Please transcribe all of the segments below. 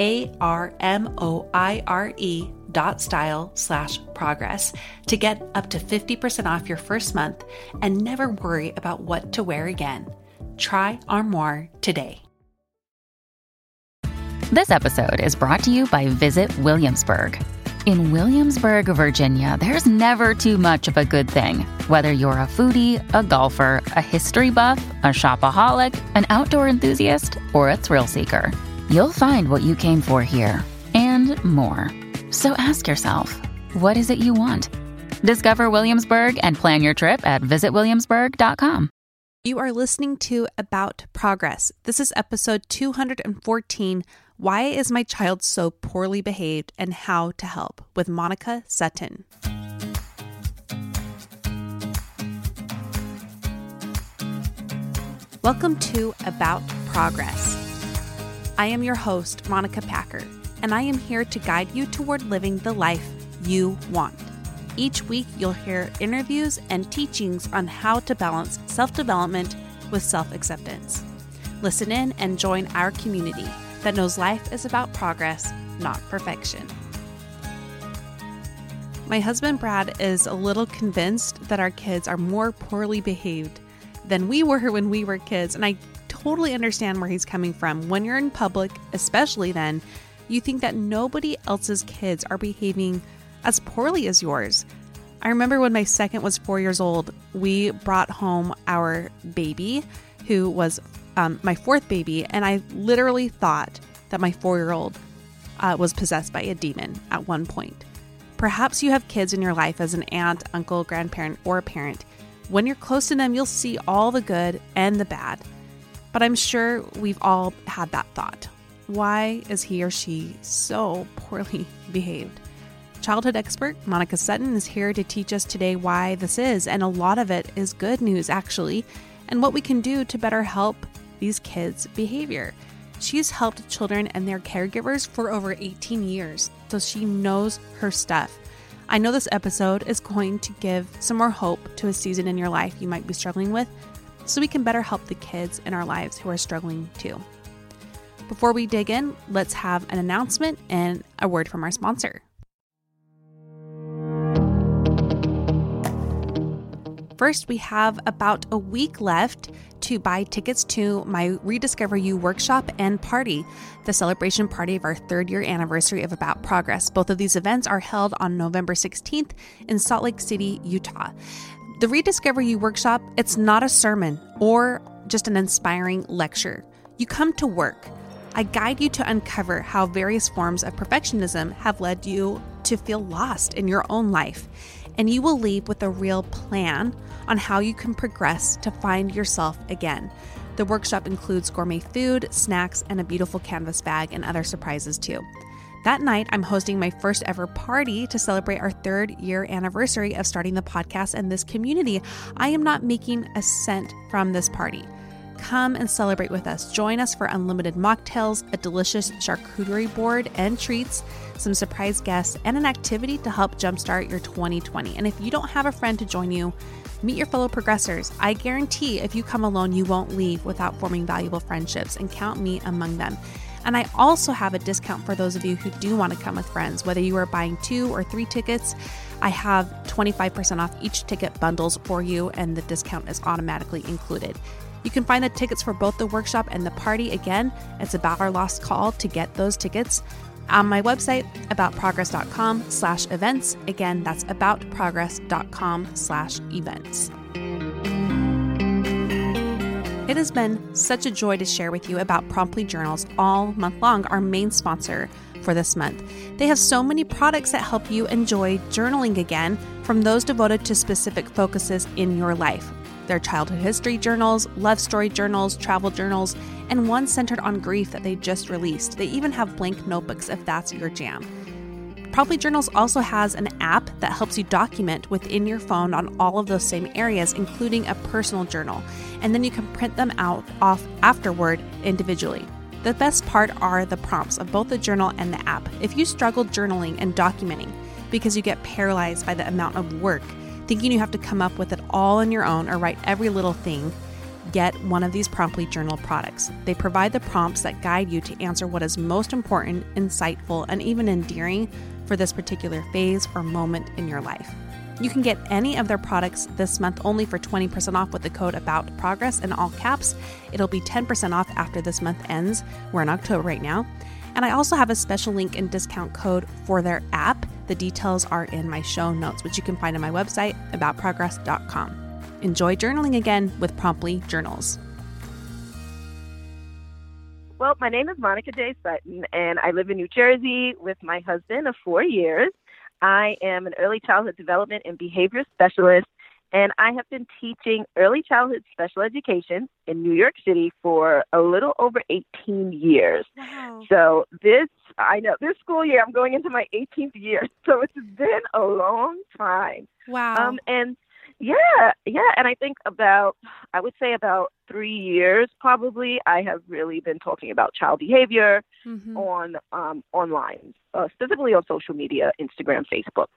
A R M O I R E dot style slash progress to get up to 50% off your first month and never worry about what to wear again. Try Armoire today. This episode is brought to you by Visit Williamsburg. In Williamsburg, Virginia, there's never too much of a good thing. Whether you're a foodie, a golfer, a history buff, a shopaholic, an outdoor enthusiast, or a thrill seeker, you'll find what you came for here and more. So ask yourself, what is it you want? Discover Williamsburg and plan your trip at visitwilliamsburg.com. You are listening to About Progress. This is episode 214 Why is My Child So Poorly Behaved and How to Help with Monica Sutton. Welcome to About Progress. I am your host, Monica Packer, and I am here to guide you toward living the life you want. Each week, you'll hear interviews and teachings on how to balance self development with self acceptance. Listen in and join our community that knows life is about progress, not perfection. My husband Brad is a little convinced that our kids are more poorly behaved than we were when we were kids, and I totally understand where he's coming from. When you're in public, especially then, you think that nobody else's kids are behaving as poorly as yours. I remember when my second was four years old, we brought home our baby, who was um, my fourth baby, and I literally thought that my four year old uh, was possessed by a demon at one point. Perhaps you have kids in your life as an aunt, uncle, grandparent, or a parent. When you're close to them, you'll see all the good and the bad. But I'm sure we've all had that thought. Why is he or she so poorly behaved? Childhood expert Monica Sutton is here to teach us today why this is, and a lot of it is good news actually, and what we can do to better help these kids' behavior. She's helped children and their caregivers for over 18 years, so she knows her stuff. I know this episode is going to give some more hope to a season in your life you might be struggling with, so we can better help the kids in our lives who are struggling too. Before we dig in, let's have an announcement and a word from our sponsor. First, we have about a week left to buy tickets to my Rediscover You workshop and party, the celebration party of our third year anniversary of About Progress. Both of these events are held on November 16th in Salt Lake City, Utah. The Rediscover You workshop, it's not a sermon or just an inspiring lecture. You come to work. I guide you to uncover how various forms of perfectionism have led you to feel lost in your own life and you will leave with a real plan on how you can progress to find yourself again. The workshop includes gourmet food, snacks, and a beautiful canvas bag and other surprises too. That night, I'm hosting my first ever party to celebrate our third year anniversary of starting the podcast and this community. I am not making a cent from this party. Come and celebrate with us. Join us for unlimited mocktails, a delicious charcuterie board and treats, some surprise guests, and an activity to help jumpstart your 2020. And if you don't have a friend to join you, meet your fellow progressors. I guarantee if you come alone, you won't leave without forming valuable friendships, and count me among them. And I also have a discount for those of you who do want to come with friends, whether you are buying two or three tickets. I have 25% off each ticket bundles for you, and the discount is automatically included. You can find the tickets for both the workshop and the party. Again, it's about our lost call to get those tickets on my website, aboutprogress.com slash events. Again, that's aboutprogress.com slash events. It has been such a joy to share with you about Promptly Journals all month long, our main sponsor for this month. They have so many products that help you enjoy journaling again, from those devoted to specific focuses in your life. Their childhood history journals, love story journals, travel journals, and one centered on grief that they just released. They even have blank notebooks if that's your jam. Promptly Journals also has an app that helps you document within your phone on all of those same areas, including a personal journal, and then you can print them out off afterward individually. The best part are the prompts of both the journal and the app. If you struggle journaling and documenting because you get paralyzed by the amount of work, thinking you have to come up with it all on your own or write every little thing, get one of these Promptly Journal products. They provide the prompts that guide you to answer what is most important, insightful, and even endearing for this particular phase or moment in your life. You can get any of their products this month only for 20% off with the code About Progress in all caps. It'll be 10% off after this month ends. We're in October right now. And I also have a special link and discount code for their app. The details are in my show notes, which you can find on my website, aboutprogress.com. Enjoy journaling again with Promptly Journals. Well, my name is Monica J. Sutton, and I live in New Jersey with my husband of four years. I am an early childhood development and behavior specialist, and I have been teaching early childhood special education in New York City for a little over 18 years. Wow. So, this, I know, this school year, I'm going into my 18th year. So, it's been a long time. Wow. Um, and yeah, yeah, and I think about I would say about three years probably I have really been talking about child behavior mm-hmm. on um, online, uh, specifically on social media, Instagram, Facebook.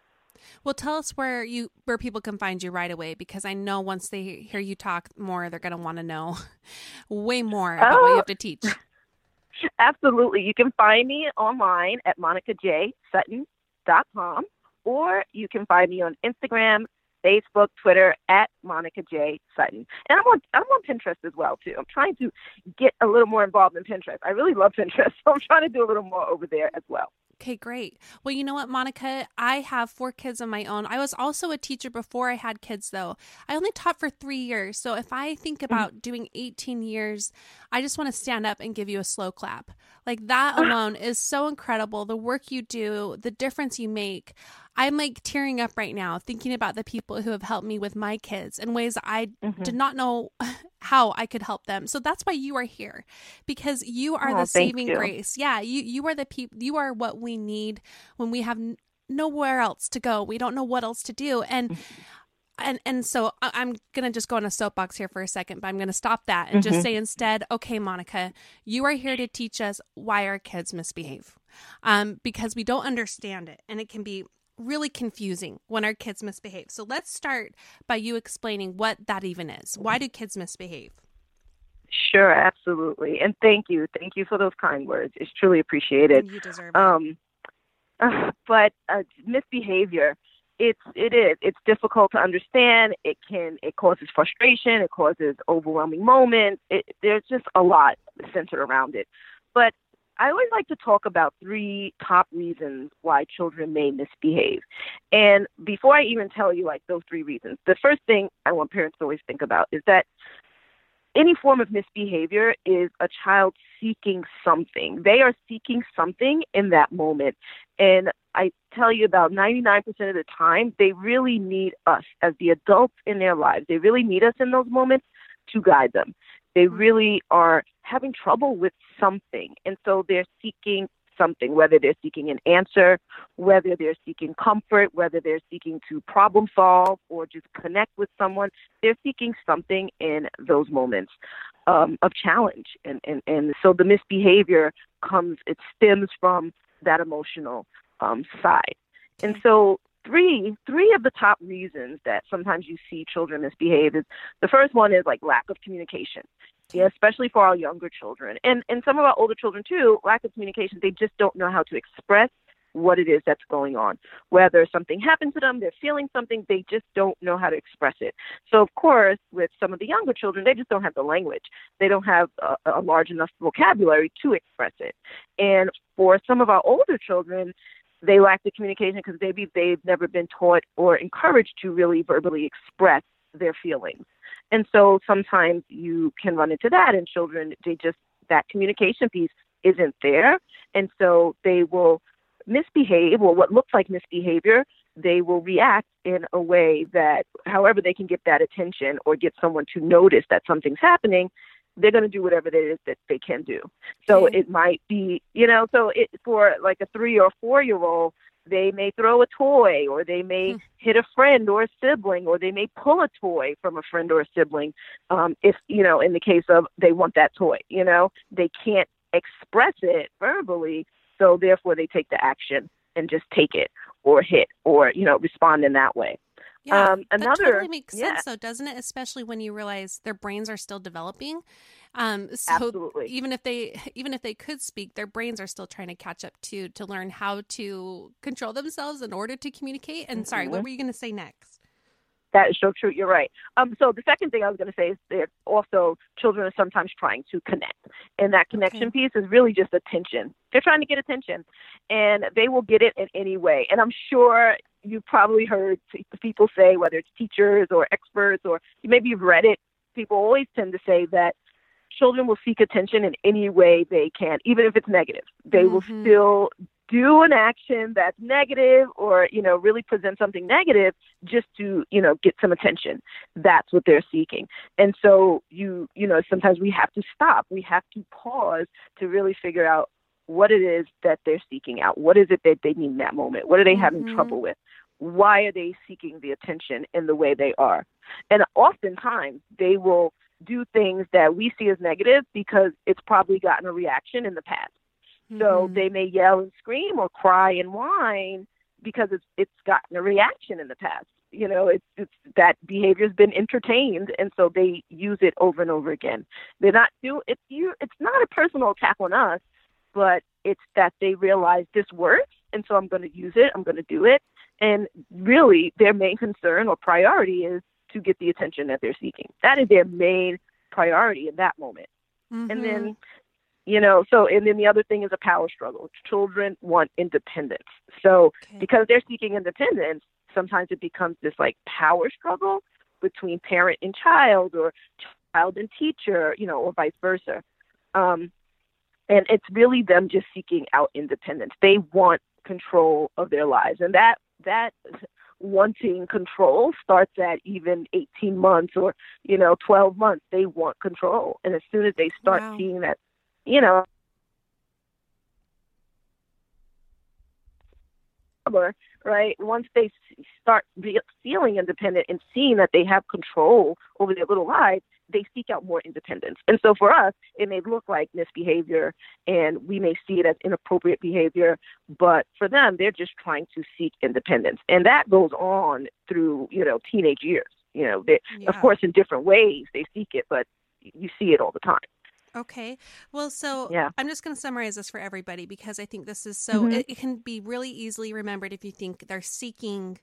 Well, tell us where you where people can find you right away because I know once they hear you talk more, they're going to want to know way more about oh. what you have to teach. Absolutely, you can find me online at monicajsutton.com, or you can find me on Instagram Facebook, Twitter at Monica J Sutton, and I'm on I'm on Pinterest as well too. I'm trying to get a little more involved in Pinterest. I really love Pinterest, so I'm trying to do a little more over there as well. Okay, great. Well, you know what, Monica? I have four kids of my own. I was also a teacher before I had kids, though. I only taught for three years. So if I think mm-hmm. about mm-hmm. doing 18 years, I just want to stand up and give you a slow clap. Like that alone is so incredible. The work you do, the difference you make. I'm like tearing up right now thinking about the people who have helped me with my kids in ways I mm-hmm. did not know how I could help them. So that's why you are here because you are oh, the saving you. grace. Yeah, you you are the people you are what we need when we have n- nowhere else to go. We don't know what else to do and mm-hmm. and and so I'm gonna just go on a soapbox here for a second, but I'm gonna stop that and mm-hmm. just say instead, okay, Monica, you are here to teach us why our kids misbehave, um, because we don't understand it, and it can be really confusing when our kids misbehave. So let's start by you explaining what that even is. Why do kids misbehave? Sure, absolutely. And thank you. Thank you for those kind words. It's truly appreciated. You deserve it. Um, uh, but uh, misbehavior, it's it is it's difficult to understand. It can it causes frustration. It causes overwhelming moments. It, there's just a lot centered around it. But I always like to talk about three top reasons why children may misbehave. And before I even tell you like those three reasons, the first thing I want parents to always think about is that any form of misbehavior is a child seeking something. They are seeking something in that moment. And I tell you about 99% of the time, they really need us as the adults in their lives. They really need us in those moments to guide them. They really are having trouble with something. And so they're seeking something, whether they're seeking an answer, whether they're seeking comfort, whether they're seeking to problem solve or just connect with someone. They're seeking something in those moments um, of challenge. And, and, and so the misbehavior comes, it stems from that emotional um, side. And so three three of the top reasons that sometimes you see children misbehave is the first one is like lack of communication yeah, especially for our younger children. And and some of our older children too lack of communication they just don't know how to express what it is that's going on. Whether something happened to them they're feeling something they just don't know how to express it. So of course with some of the younger children they just don't have the language. They don't have a, a large enough vocabulary to express it. And for some of our older children they lack the communication because maybe they've never been taught or encouraged to really verbally express their feelings. And so sometimes you can run into that in children. They just, that communication piece isn't there. And so they will misbehave or what looks like misbehavior, they will react in a way that, however, they can get that attention or get someone to notice that something's happening, they're going to do whatever it is that they can do. So it might be, you know, so it for like a three or four year old, they may throw a toy or they may hmm. hit a friend or a sibling or they may pull a toy from a friend or a sibling um if you know in the case of they want that toy you know they can't express it verbally so therefore they take the action and just take it or hit or you know respond in that way yeah, um, another, that totally makes yeah. sense, though, doesn't it? Especially when you realize their brains are still developing. Um, so Absolutely. even if they even if they could speak, their brains are still trying to catch up to to learn how to control themselves in order to communicate. And mm-hmm. sorry, what mm-hmm. were you going to say next? That is so true. You're right. Um, so the second thing I was going to say is that also children are sometimes trying to connect, and that connection okay. piece is really just attention. They're trying to get attention, and they will get it in any way. And I'm sure you've probably heard people say, whether it's teachers or experts, or maybe you've read it. People always tend to say that children will seek attention in any way they can, even if it's negative. They mm-hmm. will still do an action that's negative or you know really present something negative just to you know get some attention that's what they're seeking and so you you know sometimes we have to stop we have to pause to really figure out what it is that they're seeking out what is it that they need in that moment what are they mm-hmm. having trouble with why are they seeking the attention in the way they are and oftentimes they will do things that we see as negative because it's probably gotten a reaction in the past Mm-hmm. So they may yell and scream or cry and whine because it's it's gotten a reaction in the past. You know, it's it's that behavior's been entertained, and so they use it over and over again. They're not do it's you. It's not a personal attack on us, but it's that they realize this works, and so I'm going to use it. I'm going to do it. And really, their main concern or priority is to get the attention that they're seeking. That is their main priority in that moment. Mm-hmm. And then you know so and then the other thing is a power struggle children want independence so okay. because they're seeking independence sometimes it becomes this like power struggle between parent and child or child and teacher you know or vice versa um and it's really them just seeking out independence they want control of their lives and that that wanting control starts at even 18 months or you know 12 months they want control and as soon as they start wow. seeing that you know, right? Once they start feeling independent and seeing that they have control over their little lives, they seek out more independence. And so for us, it may look like misbehavior and we may see it as inappropriate behavior, but for them, they're just trying to seek independence. And that goes on through, you know, teenage years. You know, yeah. of course, in different ways they seek it, but you see it all the time. Okay. Well, so yeah. I'm just going to summarize this for everybody because I think this is so, mm-hmm. it, it, can be really easily remembered if you think they're seeking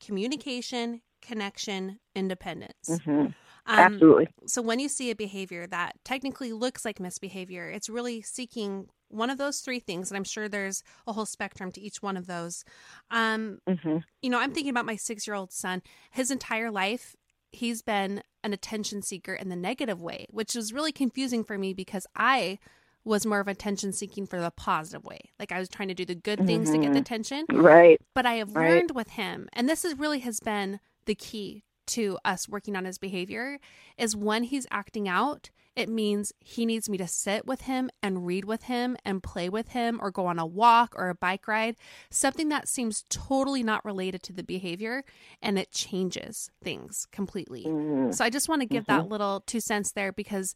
communication, connection, independence. Mm-hmm. Um, Absolutely. So when you see a behavior that technically looks like misbehavior, it's really seeking one of those three things. And I'm sure there's a whole spectrum to each one of those. Um, mm-hmm. You know, I'm thinking about my six year old son. His entire life, he's been an attention seeker in the negative way, which was really confusing for me because I was more of attention seeking for the positive way. Like I was trying to do the good things mm-hmm. to get the mm-hmm. attention. Right. But I have right. learned with him, and this is really has been the key to us working on his behavior, is when he's acting out, It means he needs me to sit with him and read with him and play with him or go on a walk or a bike ride, something that seems totally not related to the behavior and it changes things completely. Mm-hmm. So I just want to give mm-hmm. that little two cents there because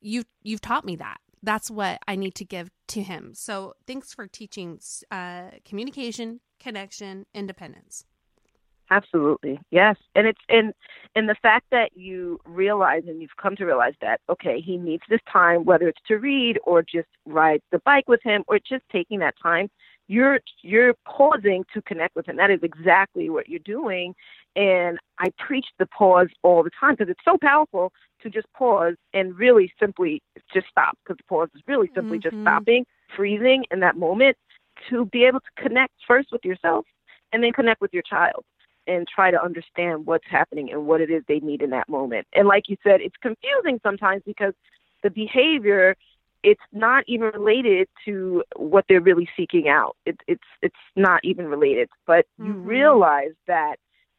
you you've taught me that. That's what I need to give to him. So thanks for teaching uh, communication, connection, independence. Absolutely. Yes. And it's and and the fact that you realize and you've come to realize that okay, he needs this time whether it's to read or just ride the bike with him or just taking that time, you're you're pausing to connect with him. That is exactly what you're doing. And I preach the pause all the time because it's so powerful to just pause and really simply just stop because the pause is really simply mm-hmm. just stopping, freezing in that moment to be able to connect first with yourself and then connect with your child and try to understand what's happening and what it is they need in that moment. And like you said, it's confusing sometimes because the behavior it's not even related to what they're really seeking out. It, it's it's not even related, but mm-hmm. you realize that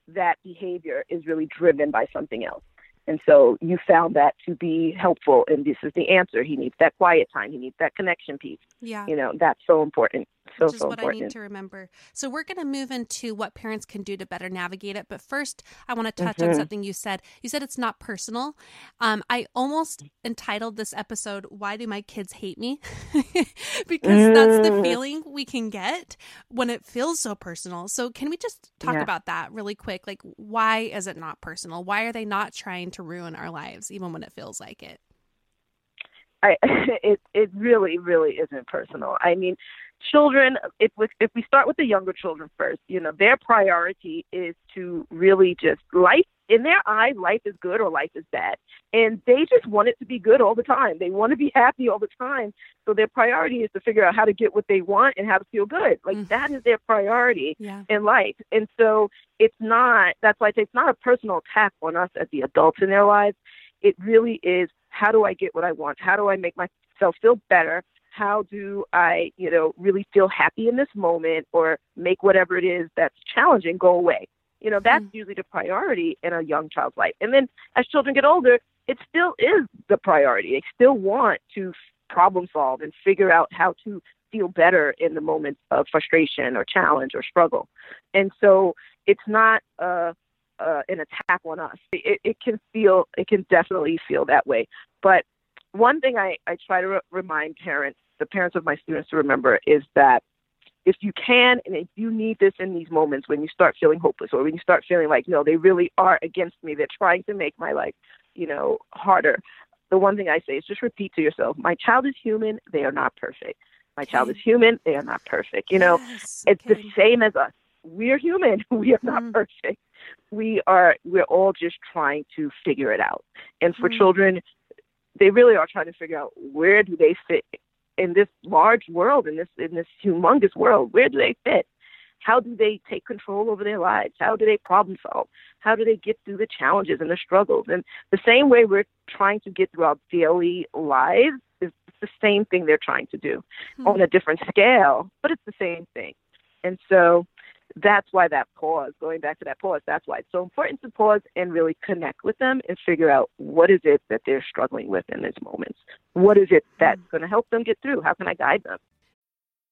that behavior is really driven by something else. And so you found that to be helpful, and this is the answer. He needs that quiet time. He needs that connection piece. Yeah, you know that's so important. So Which is so what important. I need to remember. So we're going to move into what parents can do to better navigate it. But first, I want to touch mm-hmm. on something you said. You said it's not personal. Um, I almost entitled this episode "Why Do My Kids Hate Me?" because mm. that's the mm. feeling we can get when it feels so personal. So can we just talk yeah. about that really quick? Like, why is it not personal? Why are they not trying to ruin our lives, even when it feels like it? I, it it really really isn't personal. I mean, children if we, if we start with the younger children first, you know, their priority is to really just life in their eyes life is good or life is bad. And they just want it to be good all the time. They want to be happy all the time. So their priority is to figure out how to get what they want and how to feel good. Like mm. that is their priority yeah. in life. And so it's not that's why I say it's not a personal attack on us as the adults in their lives. It really is how do I get what I want? How do I make myself feel better? How do I, you know, really feel happy in this moment or make whatever it is that's challenging go away? You know, that's mm. usually the priority in a young child's life. And then as children get older, it still is the priority. They still want to problem solve and figure out how to feel better in the moments of frustration or challenge or struggle. And so it's not uh, uh, an attack on us. It, it can feel, it can definitely feel that way. But one thing I, I try to re- remind parents, the parents of my students to remember is that if you can and if you need this in these moments when you start feeling hopeless or when you start feeling like, no, they really are against me, they're trying to make my life, you know, harder. The one thing I say is just repeat to yourself, my child is human, they are not perfect. My child is human, they are not perfect. You know, yes, it's the same as us. We're human, we are not mm. perfect we are we're all just trying to figure it out. And for mm-hmm. children, they really are trying to figure out where do they fit in this large world, in this in this humongous world. Where do they fit? How do they take control over their lives? How do they problem solve? How do they get through the challenges and the struggles? And the same way we're trying to get through our daily lives is the same thing they're trying to do mm-hmm. on a different scale, but it's the same thing. And so that's why that pause, going back to that pause, that's why it's so important to pause and really connect with them and figure out what is it that they're struggling with in these moments. What is it that's mm. going to help them get through? How can I guide them?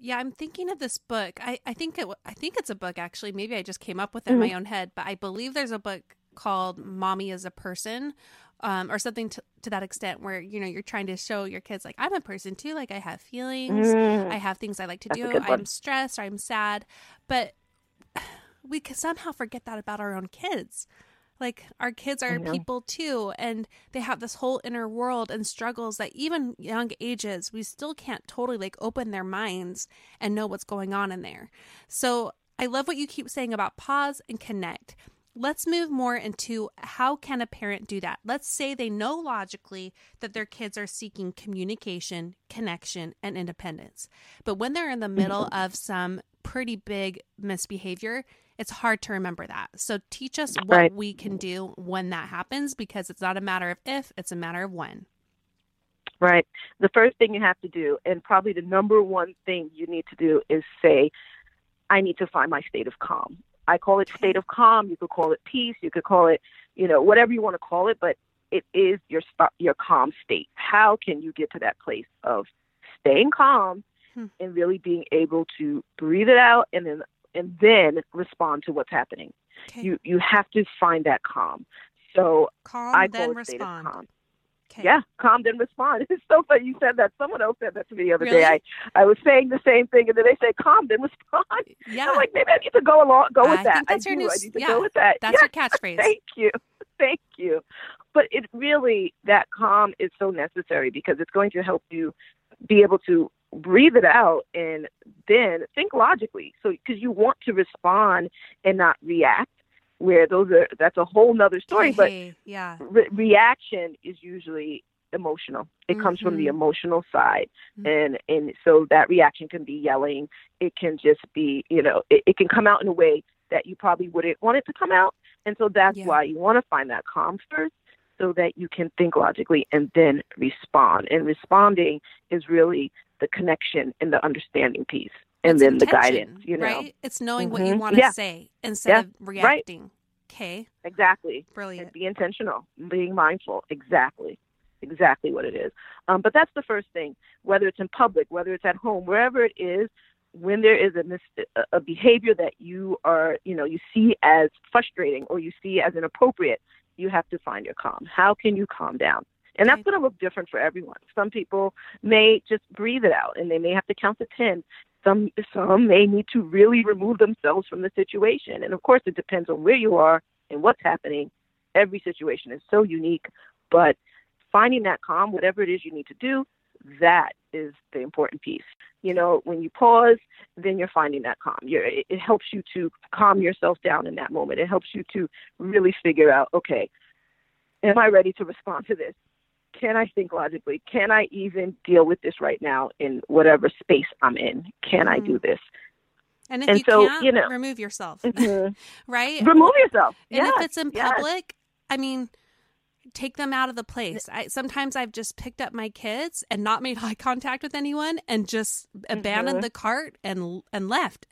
Yeah, I'm thinking of this book. I, I think it I think it's a book actually. Maybe I just came up with it mm-hmm. in my own head, but I believe there's a book called "Mommy is a Person," um, or something to, to that extent where you know you're trying to show your kids like i'm a person too like i have feelings mm. i have things i like to That's do i'm stressed i'm sad but we can somehow forget that about our own kids like our kids are people too and they have this whole inner world and struggles that even young ages we still can't totally like open their minds and know what's going on in there. So i love what you keep saying about pause and connect. Let's move more into how can a parent do that? Let's say they know logically that their kids are seeking communication connection and independence. But when they're in the middle mm-hmm. of some pretty big misbehavior it's hard to remember that so teach us what right. we can do when that happens because it's not a matter of if it's a matter of when right the first thing you have to do and probably the number one thing you need to do is say i need to find my state of calm I call it state of calm. You could call it peace. You could call it, you know, whatever you want to call it. But it is your your calm state. How can you get to that place of staying calm hmm. and really being able to breathe it out and then and then respond to what's happening? Okay. You you have to find that calm. So calm, I state of calm. Okay. Yeah, calm then respond. It's so funny you said that. Someone else said that to me the other really? day. I, I was saying the same thing, and then they say calm then respond. Yeah, I'm like maybe I need to go along, go with I that. That's I your do. New, I need to yeah, go with that. That's yeah. your catchphrase. Thank you, thank you. But it really that calm is so necessary because it's going to help you be able to breathe it out and then think logically. So because you want to respond and not react where those are that's a whole nother story but yeah re- reaction is usually emotional it mm-hmm. comes from the mm-hmm. emotional side mm-hmm. and and so that reaction can be yelling it can just be you know it, it, can come out in a way that you probably wouldn't want it to come out and so that's yeah. why you want to find that calm first so that you can think logically and then respond and responding is really the connection and the understanding piece and it's then the guidance you know right it's knowing mm-hmm. what you mm-hmm. want to yeah. say instead yeah. of reacting right. okay exactly brilliant and be intentional being mindful exactly exactly what it is um, but that's the first thing whether it's in public whether it's at home wherever it is when there is a, mis- a behavior that you are you know you see as frustrating or you see as inappropriate you have to find your calm how can you calm down and that's going to look different for everyone. Some people may just breathe it out and they may have to count to 10. Some some may need to really remove themselves from the situation. And of course, it depends on where you are and what's happening. Every situation is so unique, but finding that calm, whatever it is you need to do, that is the important piece. You know, when you pause, then you're finding that calm. You're, it, it helps you to calm yourself down in that moment. It helps you to really figure out, okay, am I ready to respond to this? Can I think logically? Can I even deal with this right now in whatever space I'm in? Can mm-hmm. I do mm-hmm. this? And if and you so, can't, you know, remove yourself, mm-hmm. right? Remove yourself. And yes, if it's in yes. public, I mean, take them out of the place. I sometimes I've just picked up my kids and not made eye contact with anyone and just abandoned mm-hmm. the cart and and left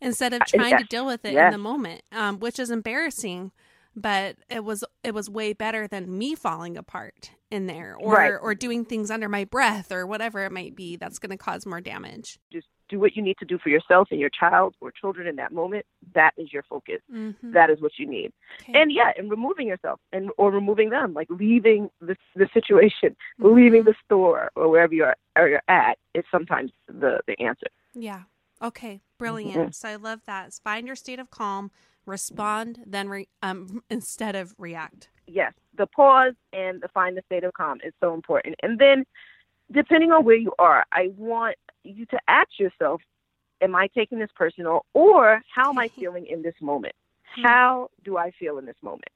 instead of trying yes. to deal with it in the moment, um, which is embarrassing but it was it was way better than me falling apart in there or right. or doing things under my breath or whatever it might be that's going to cause more damage just do what you need to do for yourself and your child or children in that moment that is your focus mm-hmm. that is what you need okay. and yeah and removing yourself and or removing them like leaving the the situation mm-hmm. leaving the store or wherever you're or you're at is sometimes the the answer yeah okay brilliant mm-hmm. so i love that find your state of calm respond then re- um, instead of react. Yes the pause and the find the state of calm is so important. And then depending on where you are i want you to ask yourself am i taking this personal or how am i feeling in this moment? Hmm. how do i feel in this moment?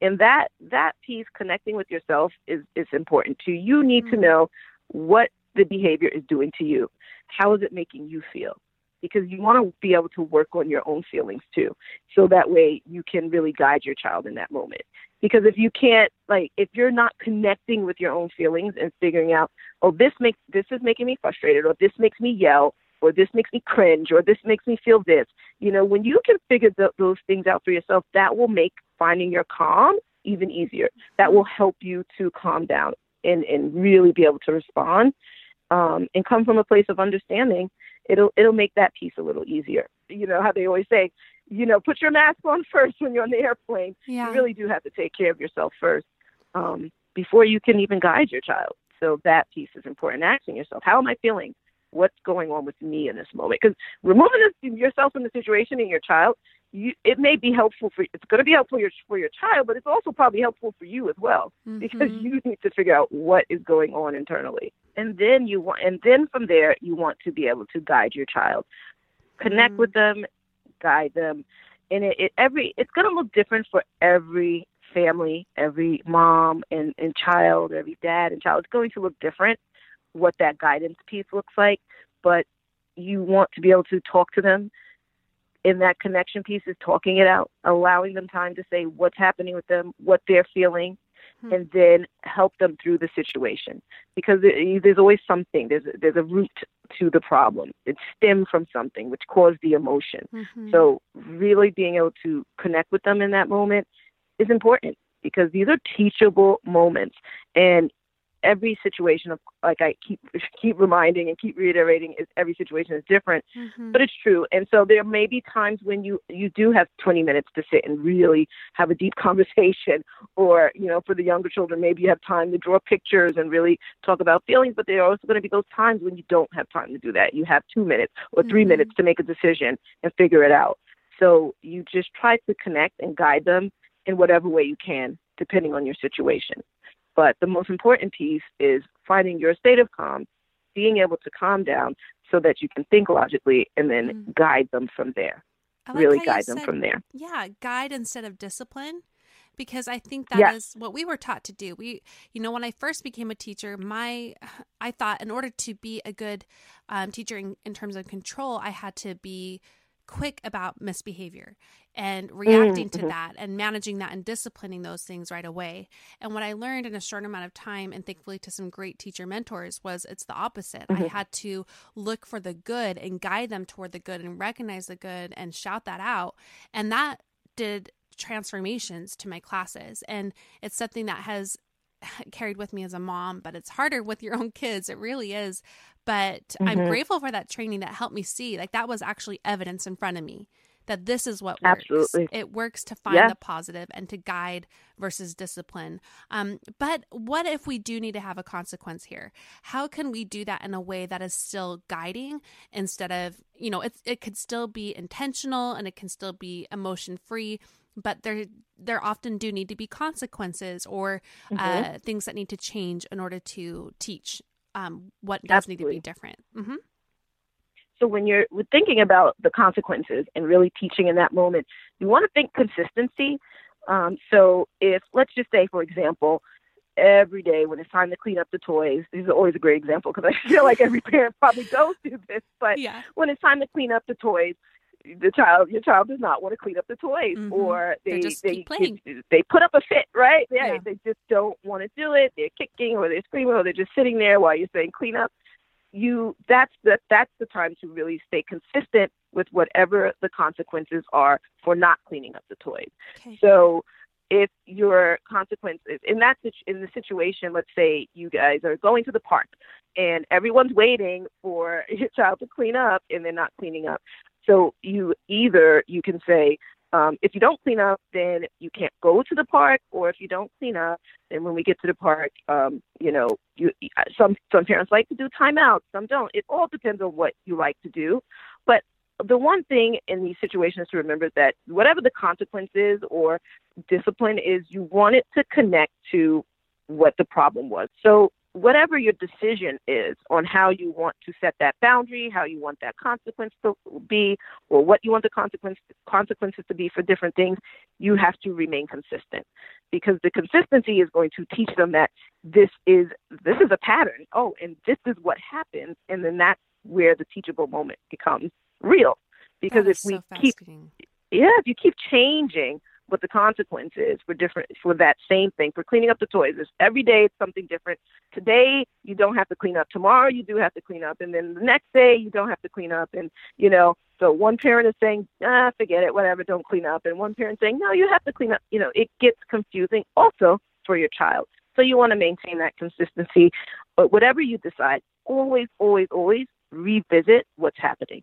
And that that piece connecting with yourself is is important too. You need to hmm. know what the behavior is doing to you. How is it making you feel because you want to be able to work on your own feelings too. So that way you can really guide your child in that moment. Because if you can't, like, if you're not connecting with your own feelings and figuring out, oh, this makes, this is making me frustrated, or this makes me yell, or this makes me cringe, or this makes me feel this, you know, when you can figure th- those things out for yourself, that will make finding your calm even easier. That will help you to calm down and, and really be able to respond um, and come from a place of understanding it'll it'll make that piece a little easier. You know how they always say, you know, put your mask on first when you're on the airplane. Yeah. You really do have to take care of yourself first. um, before you can even guide your child. So that piece is important. Asking yourself, how am I feeling? What's going on with me in this moment? Because removing yourself from the situation and your child, you, it may be helpful for it's going to be helpful for your, for your child, but it's also probably helpful for you as well mm-hmm. because you need to figure out what is going on internally, and then you want, and then from there you want to be able to guide your child, connect mm-hmm. with them, guide them, and it, it every it's going to look different for every family, every mom and, and child, every dad and child. It's going to look different what that guidance piece looks like, but you want to be able to talk to them. In that connection piece is talking it out, allowing them time to say what's happening with them, what they're feeling, mm-hmm. and then help them through the situation. Because there's always something. There's there's a root to the problem. It stemmed from something which caused the emotion. Mm-hmm. So really being able to connect with them in that moment is important because these are teachable moments and every situation of like I keep keep reminding and keep reiterating is every situation is different, mm-hmm. but it's true. And so there may be times when you you do have 20 minutes to sit and really have a deep conversation, or you know, for the younger children, maybe you have time to draw pictures and really talk about feelings. But there are also going to be those times when you don't have time to do that. You have two minutes or 3 mm-hmm. minutes to make a decision and figure it out. So you just try to connect and guide them in whatever way you can, depending on your situation. But the most important piece is finding your state of calm, being able to calm down so that you can think logically and then mm. guide them from there. Like really guide them said, from there. Yeah, guide instead of discipline because I think that yes. is what we were taught to do. We, you know, when I first became a teacher, my, I thought in order to be a good um, teacher in, in terms of control, I had to be quick about misbehavior and reacting mm-hmm. to that and managing that and disciplining those things right away. And what I learned in a short amount of time, and thankfully to some great teacher mentors, was it's the opposite. Mm-hmm. I had to look for the good and guide them toward the good and recognize the good and shout that out. And that did transformations to my classes. And it's something that has carried with me as a mom, but it's harder with your own kids. It really is. But mm-hmm. I'm grateful for that training that helped me see like that was actually evidence in front of me that this is what works. Absolutely. It works to find yeah. the positive and to guide versus discipline. Um, but what if we do need to have a consequence here? How can we do that in a way that is still guiding instead of, you know, it, it could still be intentional and it can still be emotion free, but there there often do need to be consequences or mm-hmm. uh, things that need to change in order to teach um, what does Absolutely. need to be different. Mm-hmm. So when you're thinking about the consequences and really teaching in that moment, you want to think consistency. Um, so if let's just say, for example, every day when it's time to clean up the toys, this is always a great example because I feel like every parent probably goes through this. But yeah. when it's time to clean up the toys, the child your child does not want to clean up the toys mm-hmm. or they they they, they put up a fit right they, yeah. they just don't want to do it they're kicking or they're screaming or they're just sitting there while you're saying clean up you that's the that's the time to really stay consistent with whatever the consequences are for not cleaning up the toys okay. so if your consequences in that in the situation let's say you guys are going to the park and everyone's waiting for your child to clean up and they're not cleaning up so you either you can say, um, if you don't clean up, then you can't go to the park, or if you don't clean up, then when we get to the park, um, you know, you some some parents like to do timeouts, some don't. It all depends on what you like to do. But the one thing in these situations to remember is that whatever the consequences or discipline is, you want it to connect to what the problem was. So whatever your decision is on how you want to set that boundary, how you want that consequence to be, or what you want the consequence, consequences to be for different things, you have to remain consistent because the consistency is going to teach them that this is this is a pattern. Oh, and this is what happens, and then that's where the teachable moment becomes real. Because if we so keep yeah, if you keep changing what the consequence is for different for that same thing for cleaning up the toys. It's, every day it's something different. Today you don't have to clean up. Tomorrow you do have to clean up, and then the next day you don't have to clean up. And you know, so one parent is saying, ah, forget it, whatever, don't clean up, and one parent saying, no, you have to clean up. You know, it gets confusing also for your child. So you want to maintain that consistency, but whatever you decide, always, always, always revisit what's happening.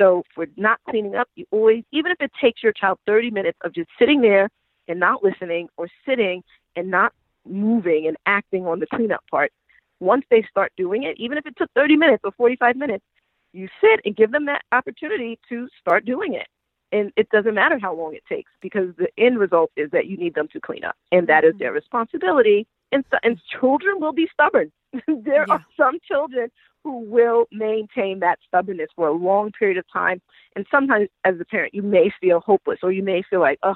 So for not cleaning up, you always, even if it takes your child 30 minutes of just sitting there and not listening or sitting and not moving and acting on the cleanup part. Once they start doing it, even if it took 30 minutes or 45 minutes, you sit and give them that opportunity to start doing it. And it doesn't matter how long it takes because the end result is that you need them to clean up, and that is mm-hmm. their responsibility. And, so, and children will be stubborn. there yeah. are some children who will maintain that stubbornness for a long period of time. And sometimes, as a parent, you may feel hopeless, or you may feel like, oh,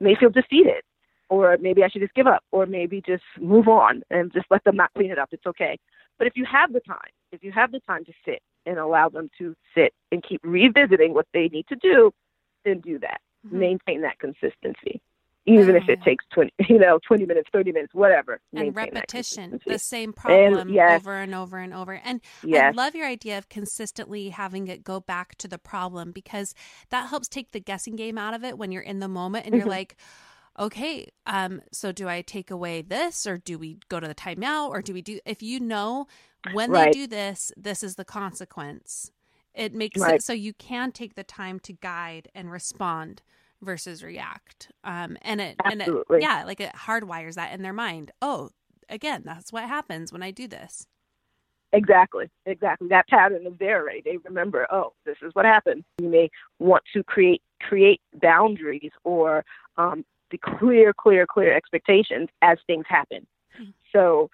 may feel defeated, or maybe I should just give up, or maybe just move on and just let them not clean it up. It's okay. But if you have the time, if you have the time to sit and allow them to sit and keep revisiting what they need to do, then do that. Mm-hmm. Maintain that consistency. Even if it mm. takes twenty, you know, twenty minutes, thirty minutes, whatever. And repetition, the same problem and, yes. over and over and over. And yes. I love your idea of consistently having it go back to the problem because that helps take the guessing game out of it when you're in the moment and you're mm-hmm. like, okay, um, so do I take away this or do we go to the timeout or do we do? If you know when right. they do this, this is the consequence. It makes right. it so you can take the time to guide and respond versus react. Um, and it, Absolutely. and it, yeah, like it hardwires that in their mind. Oh, again, that's what happens when I do this. Exactly, exactly. That pattern is there, right? They remember, oh, this is what happened. You may want to create create boundaries or um, the clear, clear, clear expectations as things happen. Mm-hmm. So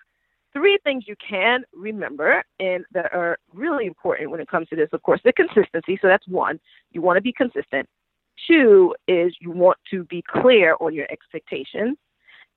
three things you can remember and that are really important when it comes to this. Of course, the consistency. So that's one. You want to be consistent. Two is you want to be clear on your expectations.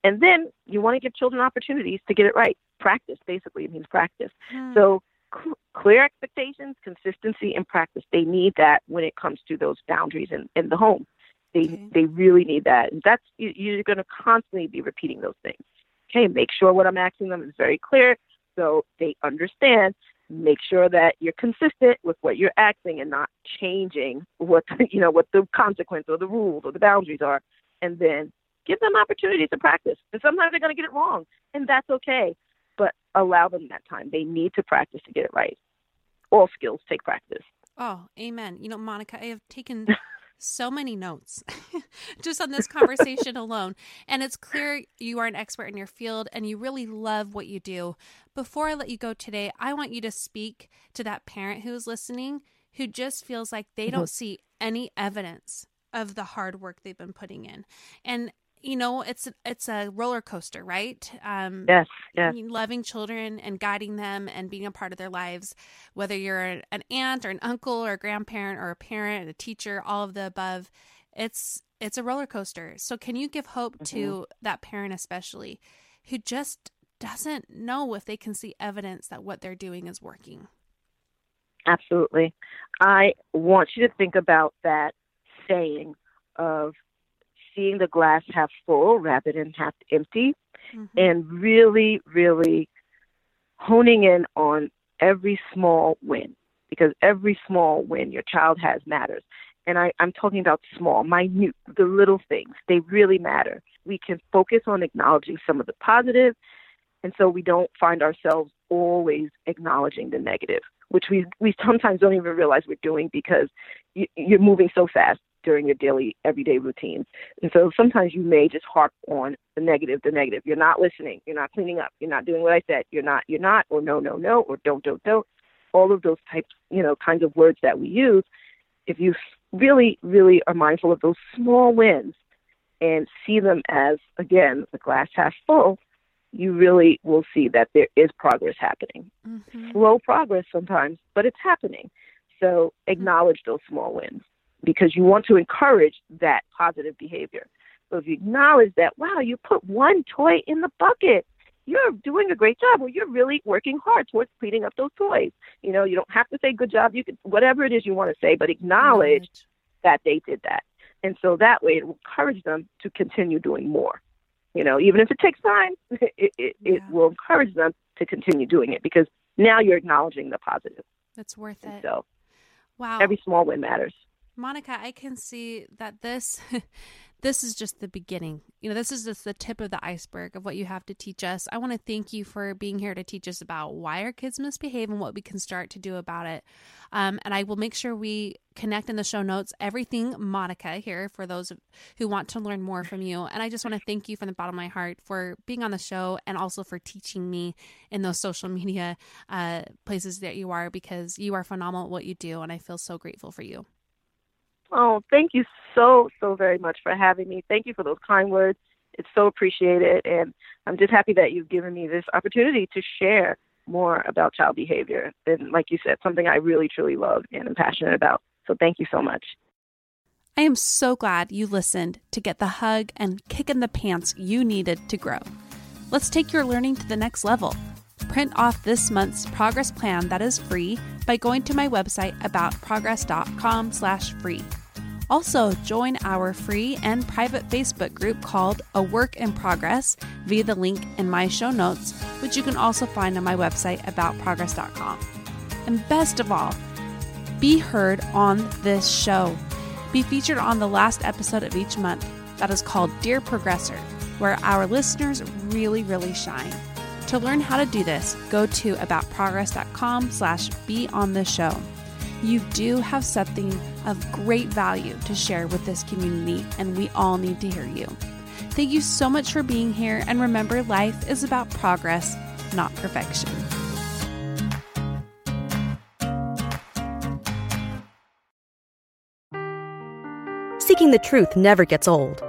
And then you want to give children opportunities to get it right. Practice, basically, it means practice. Hmm. So cl- clear expectations, consistency, and practice. They need that when it comes to those boundaries in, in the home. They okay. they really need that. And that's you're going to constantly be repeating those things okay, make sure what I'm asking them is very clear so they understand. Make sure that you're consistent with what you're asking and not changing what you know what the consequence or the rules or the boundaries are, and then give them opportunities to practice. And sometimes they're going to get it wrong, and that's okay. But allow them that time. They need to practice to get it right. All skills take practice. Oh, amen. You know, Monica, I have taken so many notes just on this conversation alone. And it's clear you are an expert in your field and you really love what you do. Before I let you go today, I want you to speak to that parent who is listening who just feels like they don't mm-hmm. see any evidence of the hard work they've been putting in. And you know it's it's a roller coaster right? Um yes yes. loving children and guiding them and being a part of their lives whether you're an aunt or an uncle or a grandparent or a parent a teacher all of the above. It's it's a roller coaster. So can you give hope mm-hmm. to that parent especially who just doesn't know if they can see evidence that what they're doing is working? Absolutely. I want you to think about that saying of seeing the glass half full rather than half empty, mm-hmm. and really, really honing in on every small win because every small win your child has matters. And I, I'm talking about small, minute, the little things. They really matter. We can focus on acknowledging some of the positive, and so we don't find ourselves always acknowledging the negative, which we we sometimes don't even realize we're doing because you, you're moving so fast during your daily, everyday routines. And so sometimes you may just harp on the negative, the negative. You're not listening. You're not cleaning up. You're not doing what I said. You're not, you're not, or no, no, no, or don't, don't, don't. All of those types, you know, kinds of words that we use. If you really, really are mindful of those small wins and see them as, again, the glass half full, you really will see that there is progress happening. Mm-hmm. Slow progress sometimes, but it's happening. So acknowledge those small wins because you want to encourage that positive behavior. So if you acknowledge that, wow, you put one toy in the bucket, you're doing a great job, or you're really working hard towards cleaning up those toys. You know, you don't have to say good job. You can whatever it is you want to say, but acknowledge right. that they did that. And so that way it will encourage them to continue doing more. You know, even if it takes time, it, it, yeah. it will encourage them to continue doing it because now you're acknowledging the positive. That's worth it. And so, wow, every small win matters. Monica, I can see that this this is just the beginning. You know, this is just the tip of the iceberg of what you have to teach us. I want to thank you for being here to teach us about why our kids misbehave and what we can start to do about it. Um, and I will make sure we connect in the show notes everything Monica here for those who want to learn more from you. And I just want to thank you from the bottom of my heart for being on the show and also for teaching me in those social media uh, places that you are because you are phenomenal at what you do. And I feel so grateful for you. Oh, thank you so, so very much for having me. Thank you for those kind words. It's so appreciated. And I'm just happy that you've given me this opportunity to share more about child behavior. And like you said, something I really, truly love and am passionate about. So thank you so much. I am so glad you listened to get the hug and kick in the pants you needed to grow. Let's take your learning to the next level. Print off this month's progress plan that is free by going to my website aboutprogress.com/free. Also, join our free and private Facebook group called A Work in Progress via the link in my show notes, which you can also find on my website, aboutprogress.com. And best of all, be heard on this show. Be featured on the last episode of each month that is called Dear Progressor, where our listeners really, really shine. To learn how to do this, go to aboutprogress.com slash be on the show you do have something of great value to share with this community, and we all need to hear you. Thank you so much for being here, and remember, life is about progress, not perfection. Seeking the truth never gets old.